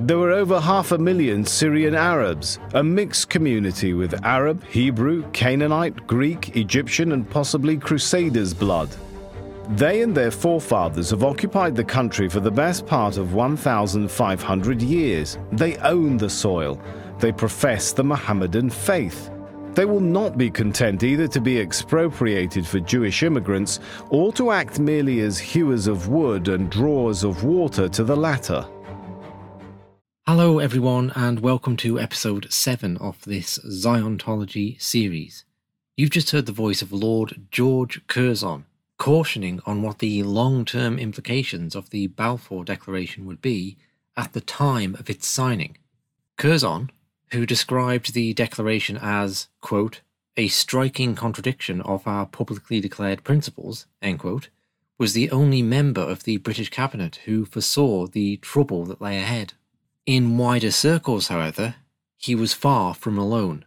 There were over half a million Syrian Arabs, a mixed community with Arab, Hebrew, Canaanite, Greek, Egyptian, and possibly Crusaders' blood. They and their forefathers have occupied the country for the best part of 1,500 years. They own the soil. They profess the Mohammedan faith. They will not be content either to be expropriated for Jewish immigrants or to act merely as hewers of wood and drawers of water to the latter. Hello, everyone, and welcome to episode 7 of this Ziontology series. You've just heard the voice of Lord George Curzon cautioning on what the long term implications of the Balfour Declaration would be at the time of its signing. Curzon, who described the declaration as, quote, a striking contradiction of our publicly declared principles, end quote, was the only member of the British cabinet who foresaw the trouble that lay ahead. In wider circles, however, he was far from alone.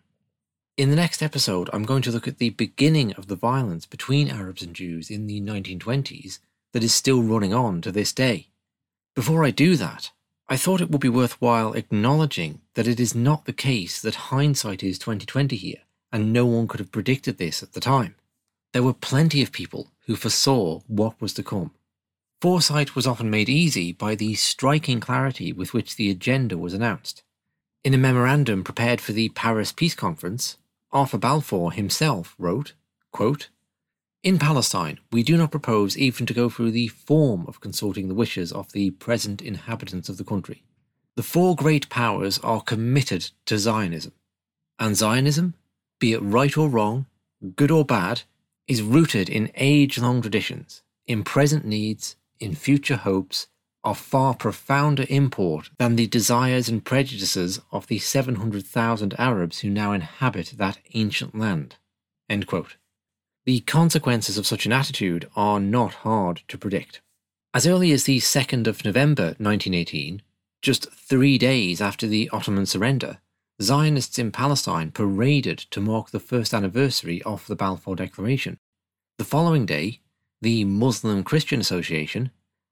In the next episode, I'm going to look at the beginning of the violence between Arabs and Jews in the 1920s that is still running on to this day. Before I do that, I thought it would be worthwhile acknowledging that it is not the case that hindsight is 2020 here, and no one could have predicted this at the time. There were plenty of people who foresaw what was to come. Foresight was often made easy by the striking clarity with which the agenda was announced. In a memorandum prepared for the Paris Peace Conference, Arthur Balfour himself wrote, quote, In Palestine, we do not propose even to go through the form of consulting the wishes of the present inhabitants of the country. The four great powers are committed to Zionism, and Zionism, be it right or wrong, good or bad, is rooted in age long traditions, in present needs, in future hopes of far profounder import than the desires and prejudices of the 700,000 Arabs who now inhabit that ancient land. The consequences of such an attitude are not hard to predict. As early as the 2nd of November 1918, just three days after the Ottoman surrender, Zionists in Palestine paraded to mark the first anniversary of the Balfour Declaration. The following day, the Muslim Christian Association,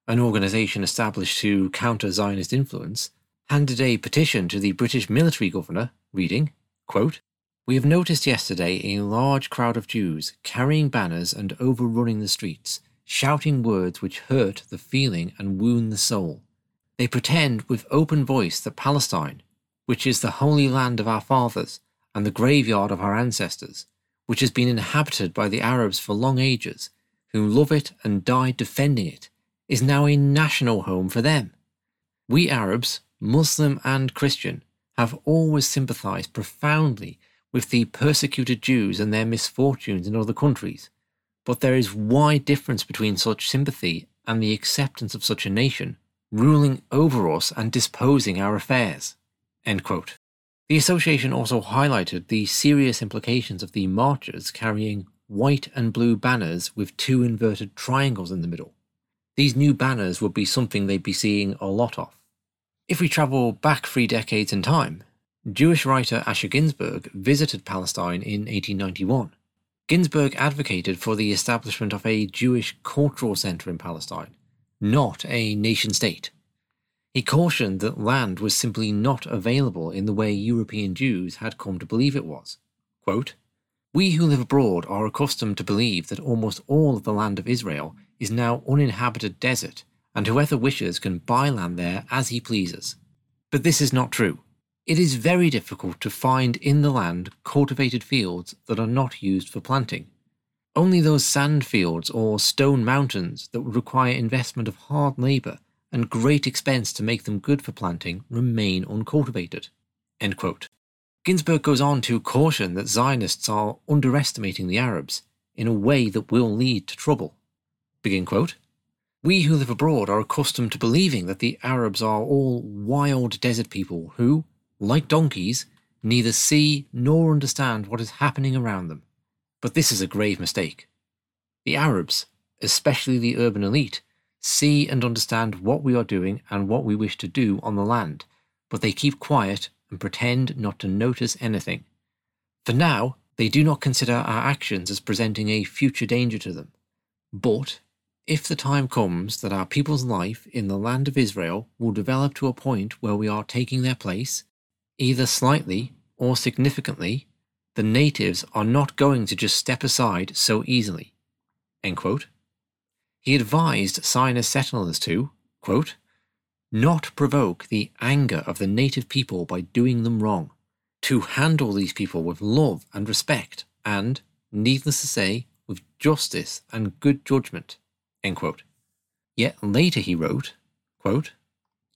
an organisation established to counter Zionist influence, handed a petition to the British military governor, reading, quote, We have noticed yesterday a large crowd of Jews carrying banners and overrunning the streets, shouting words which hurt the feeling and wound the soul. They pretend with open voice that Palestine, which is the holy land of our fathers and the graveyard of our ancestors, which has been inhabited by the Arabs for long ages, who love it and died defending it, is now a national home for them. We Arabs, Muslim and Christian, have always sympathized profoundly with the persecuted Jews and their misfortunes in other countries, but there is wide difference between such sympathy and the acceptance of such a nation ruling over us and disposing our affairs. The association also highlighted the serious implications of the marchers carrying white and blue banners with two inverted triangles in the middle. These new banners would be something they'd be seeing a lot of. If we travel back three decades in time, Jewish writer Asher Ginzberg visited Palestine in 1891. Ginzberg advocated for the establishment of a Jewish cultural centre in Palestine, not a nation state. He cautioned that land was simply not available in the way European Jews had come to believe it was. Quote, we who live abroad are accustomed to believe that almost all of the land of Israel is now uninhabited desert, and whoever wishes can buy land there as he pleases. But this is not true. It is very difficult to find in the land cultivated fields that are not used for planting. Only those sand fields or stone mountains that would require investment of hard labour and great expense to make them good for planting remain uncultivated. Ginzberg goes on to caution that Zionists are underestimating the Arabs in a way that will lead to trouble. Begin quote. We who live abroad are accustomed to believing that the Arabs are all wild desert people who, like donkeys, neither see nor understand what is happening around them. But this is a grave mistake. The Arabs, especially the urban elite, see and understand what we are doing and what we wish to do on the land, but they keep quiet and pretend not to notice anything. For now, they do not consider our actions as presenting a future danger to them. But, if the time comes that our people's life in the land of Israel will develop to a point where we are taking their place, either slightly or significantly, the natives are not going to just step aside so easily. He advised Zionist settlers to, quote, not provoke the anger of the native people by doing them wrong, to handle these people with love and respect, and, needless to say, with justice and good judgment. Yet later he wrote, quote,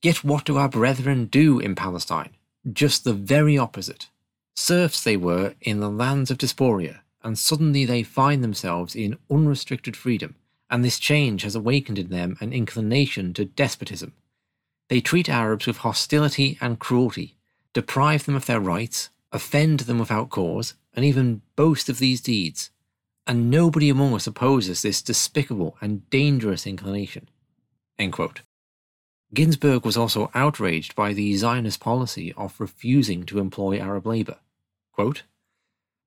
Yet what do our brethren do in Palestine? Just the very opposite. Serfs they were in the lands of Diaspora, and suddenly they find themselves in unrestricted freedom, and this change has awakened in them an inclination to despotism. They treat Arabs with hostility and cruelty, deprive them of their rights, offend them without cause, and even boast of these deeds. And nobody among us opposes this despicable and dangerous inclination. Ginzberg was also outraged by the Zionist policy of refusing to employ Arab labour. Quote,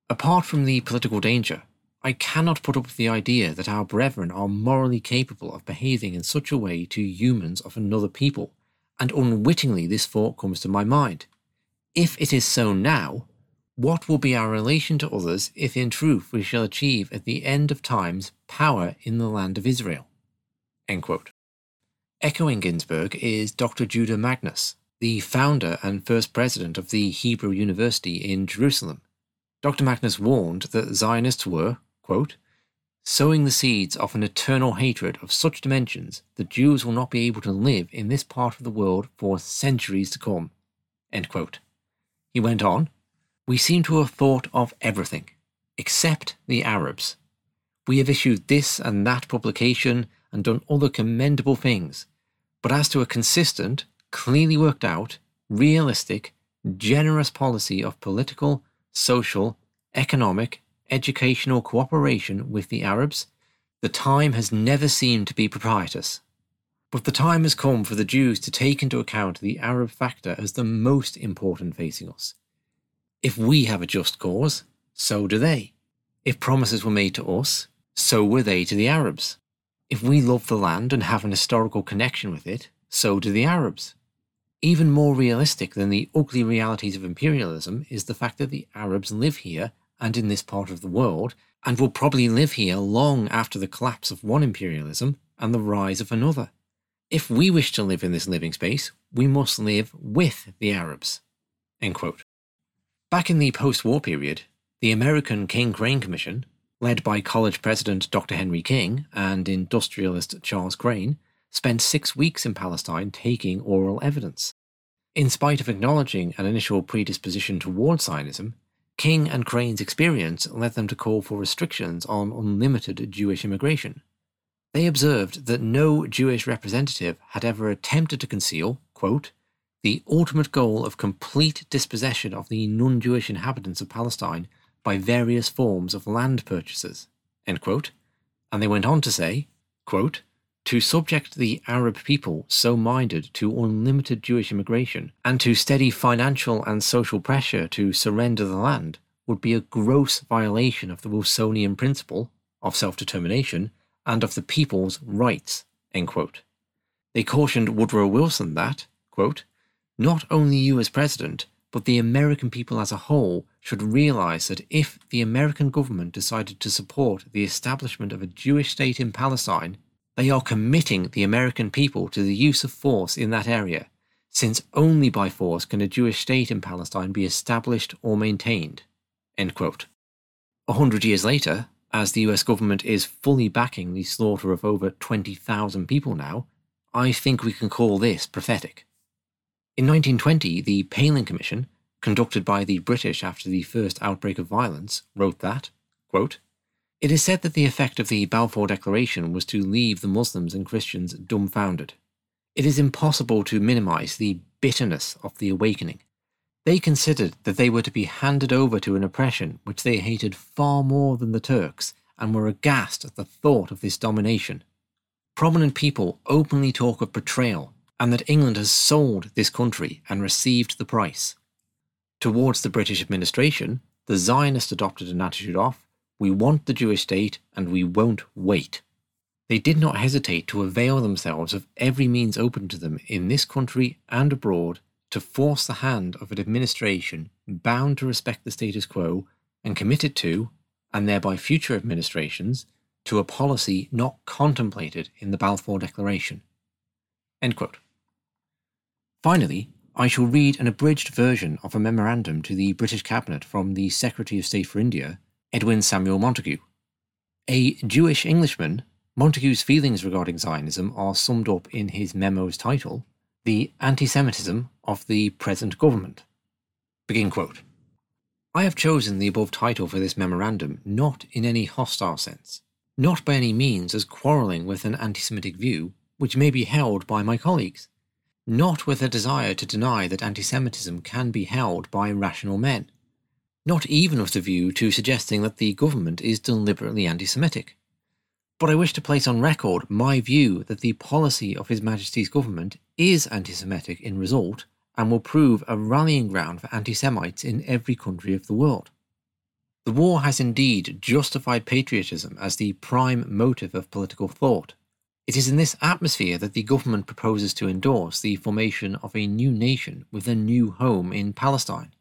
Apart from the political danger, I cannot put up with the idea that our brethren are morally capable of behaving in such a way to humans of another people and unwittingly this thought comes to my mind. If it is so now, what will be our relation to others if in truth we shall achieve at the end of times power in the land of Israel? Echoing Ginzberg is Dr. Judah Magnes, the founder and first president of the Hebrew University in Jerusalem. Dr. Magnes warned that Zionists were, quote, sowing the seeds of an eternal hatred of such dimensions that Jews will not be able to live in this part of the world for centuries to come. He went on, We seem to have thought of everything, except the Arabs. We have issued this and that publication and done other commendable things, but as to a consistent, clearly worked out, realistic, generous policy of political, social, economic, educational cooperation with the Arabs, the time has never seemed to be propitious. But the time has come for the Jews to take into account the Arab factor as the most important facing us. If we have a just cause, so do they. If promises were made to us, so were they to the Arabs. If we love the land and have an historical connection with it, so do the Arabs. Even more realistic than the ugly realities of imperialism is the fact that the Arabs live here and in this part of the world, and will probably live here long after the collapse of one imperialism and the rise of another. If we wish to live in this living space, we must live with the Arabs. Back in the post war period, the American King Crane Commission, led by college president Dr. Henry King and industrialist Charles Crane, spent six weeks in Palestine taking oral evidence. In spite of acknowledging an initial predisposition towards Zionism, King and Crane's experience led them to call for restrictions on unlimited Jewish immigration. They observed that no Jewish representative had ever attempted to conceal, quote, the ultimate goal of complete dispossession of the non Jewish inhabitants of Palestine by various forms of land purchases. And they went on to say, quote, to subject the Arab people so minded to unlimited Jewish immigration and to steady financial and social pressure to surrender the land would be a gross violation of the Wilsonian principle of self determination and of the people's rights. They cautioned Woodrow Wilson that, quote, not only you as president, but the American people as a whole should realize that if the American government decided to support the establishment of a Jewish state in Palestine, they are committing the American people to the use of force in that area, since only by force can a Jewish state in Palestine be established or maintained. A hundred years later, as the US government is fully backing the slaughter of over 20,000 people now, I think we can call this prophetic. In 1920, the Palin Commission, conducted by the British after the first outbreak of violence, wrote that, quote, it is said that the effect of the Balfour Declaration was to leave the Muslims and Christians dumbfounded. It is impossible to minimize the bitterness of the awakening. They considered that they were to be handed over to an oppression which they hated far more than the Turks and were aghast at the thought of this domination. Prominent people openly talk of betrayal and that England has sold this country and received the price. Towards the British administration, the Zionists adopted an attitude of we want the Jewish state and we won't wait. they did not hesitate to avail themselves of every means open to them in this country and abroad to force the hand of an administration bound to respect the status quo and committed to, and thereby future administrations, to a policy not contemplated in the Balfour Declaration. Finally, I shall read an abridged version of a memorandum to the British Cabinet from the Secretary of State for India, Edwin Samuel Montagu. A Jewish Englishman, Montagu's feelings regarding Zionism are summed up in his memo's title, The Anti Semitism of the Present Government. Begin quote. I have chosen the above title for this memorandum not in any hostile sense, not by any means as quarrelling with an anti Semitic view which may be held by my colleagues, not with a desire to deny that anti Semitism can be held by rational men, not even with the view to suggesting that the government is deliberately anti Semitic. But I wish to place on record my view that the policy of His Majesty's government is anti Semitic in result and will prove a rallying ground for anti Semites in every country of the world. The war has indeed justified patriotism as the prime motive of political thought. It is in this atmosphere that the government proposes to endorse the formation of a new nation with a new home in Palestine.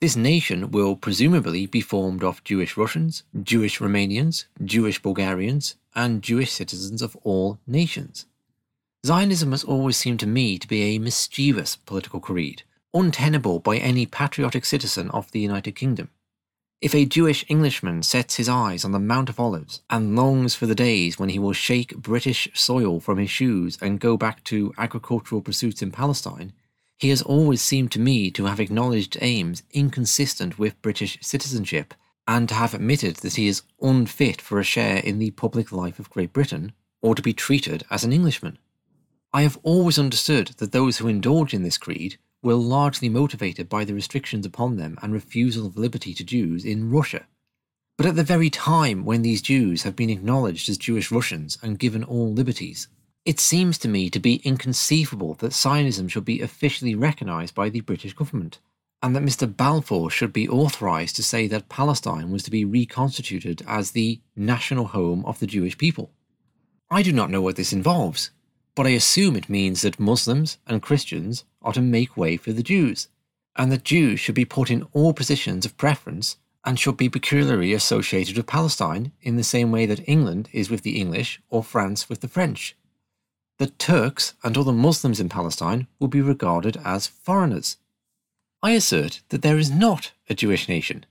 This nation will presumably be formed of Jewish Russians, Jewish Romanians, Jewish Bulgarians, and Jewish citizens of all nations. Zionism has always seemed to me to be a mischievous political creed, untenable by any patriotic citizen of the United Kingdom. If a Jewish Englishman sets his eyes on the Mount of Olives and longs for the days when he will shake British soil from his shoes and go back to agricultural pursuits in Palestine, he has always seemed to me to have acknowledged aims inconsistent with British citizenship and to have admitted that he is unfit for a share in the public life of Great Britain or to be treated as an Englishman. I have always understood that those who indulge in this creed were largely motivated by the restrictions upon them and refusal of liberty to Jews in Russia. But at the very time when these Jews have been acknowledged as Jewish Russians and given all liberties, it seems to me to be inconceivable that Zionism should be officially recognised by the British government, and that Mr. Balfour should be authorised to say that Palestine was to be reconstituted as the national home of the Jewish people. I do not know what this involves, but I assume it means that Muslims and Christians are to make way for the Jews, and that Jews should be put in all positions of preference and should be peculiarly associated with Palestine in the same way that England is with the English or France with the French. That Turks and other Muslims in Palestine will be regarded as foreigners. I assert that there is not a Jewish nation.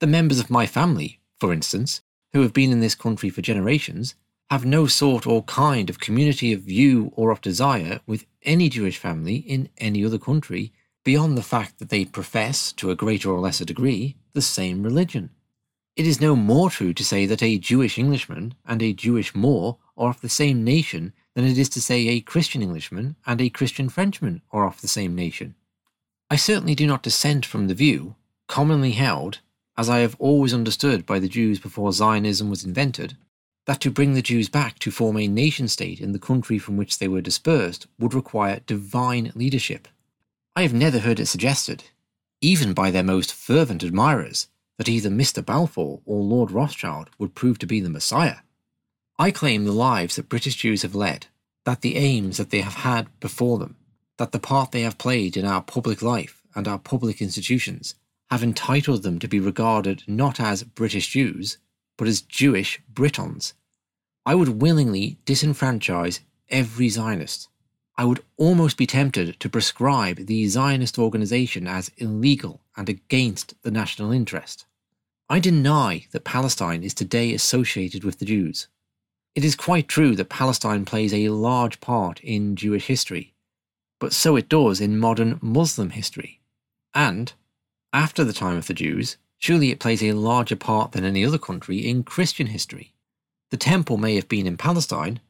The members of my family, for instance, who have been in this country for generations, have no sort or kind of community of view or of desire with any Jewish family in any other country beyond the fact that they profess, to a greater or lesser degree, the same religion. It is no more true to say that a Jewish Englishman and a Jewish Moor are of the same nation than it is to say a Christian Englishman and a Christian Frenchman are of the same nation. I certainly do not dissent from the view, commonly held, as I have always understood by the Jews before Zionism was invented, that to bring the Jews back to form a nation state in the country from which they were dispersed would require divine leadership. I have never heard it suggested, even by their most fervent admirers, that either Mr. Balfour or Lord Rothschild would prove to be the Messiah. I claim the lives that British Jews have led, that the aims that they have had before them, that the part they have played in our public life and our public institutions have entitled them to be regarded not as British Jews, but as Jewish Britons. I would willingly disenfranchise every Zionist. I would almost be tempted to prescribe the Zionist organization as illegal and against the national interest. I deny that Palestine is today associated with the Jews. It is quite true that Palestine plays a large part in Jewish history, but so it does in modern Muslim history. And, after the time of the Jews, Surely it plays a larger part than any other country in Christian history. The temple may have been in Palestine,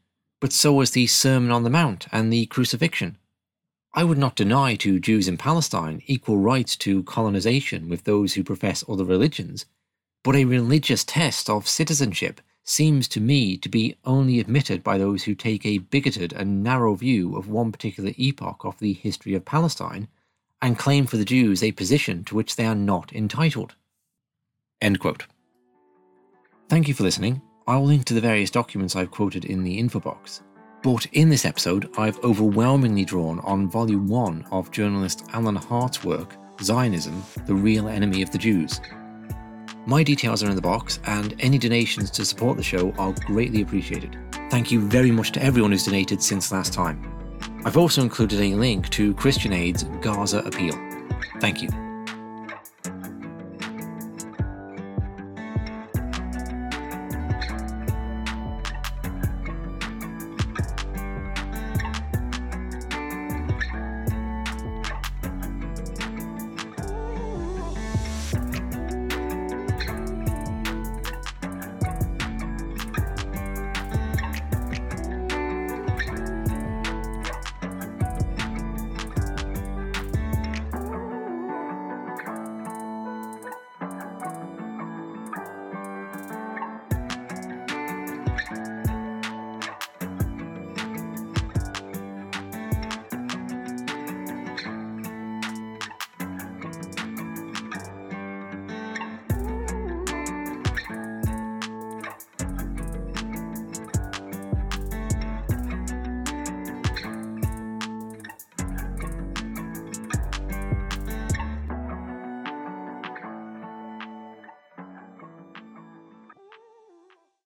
but so was the Sermon on the Mount and the crucifixion. I would not deny to Jews in Palestine equal rights to colonization with those who profess other religions, but a religious test of citizenship seems to me to be only admitted by those who take a bigoted and narrow view of one particular epoch of the history of Palestine and claim for the Jews a position to which they are not entitled. End quote. Thank you for listening. I'll link to the various documents I've quoted in the info box. But in this episode, I've overwhelmingly drawn on volume 1 of journalist Alan Hart's work, Zionism, the Real Enemy of the Jews. My details are in the box, and any donations to support the show are greatly appreciated. Thank you very much to everyone who's donated since last time. I've also included a link to Christian Aid's Gaza Appeal. Thank you.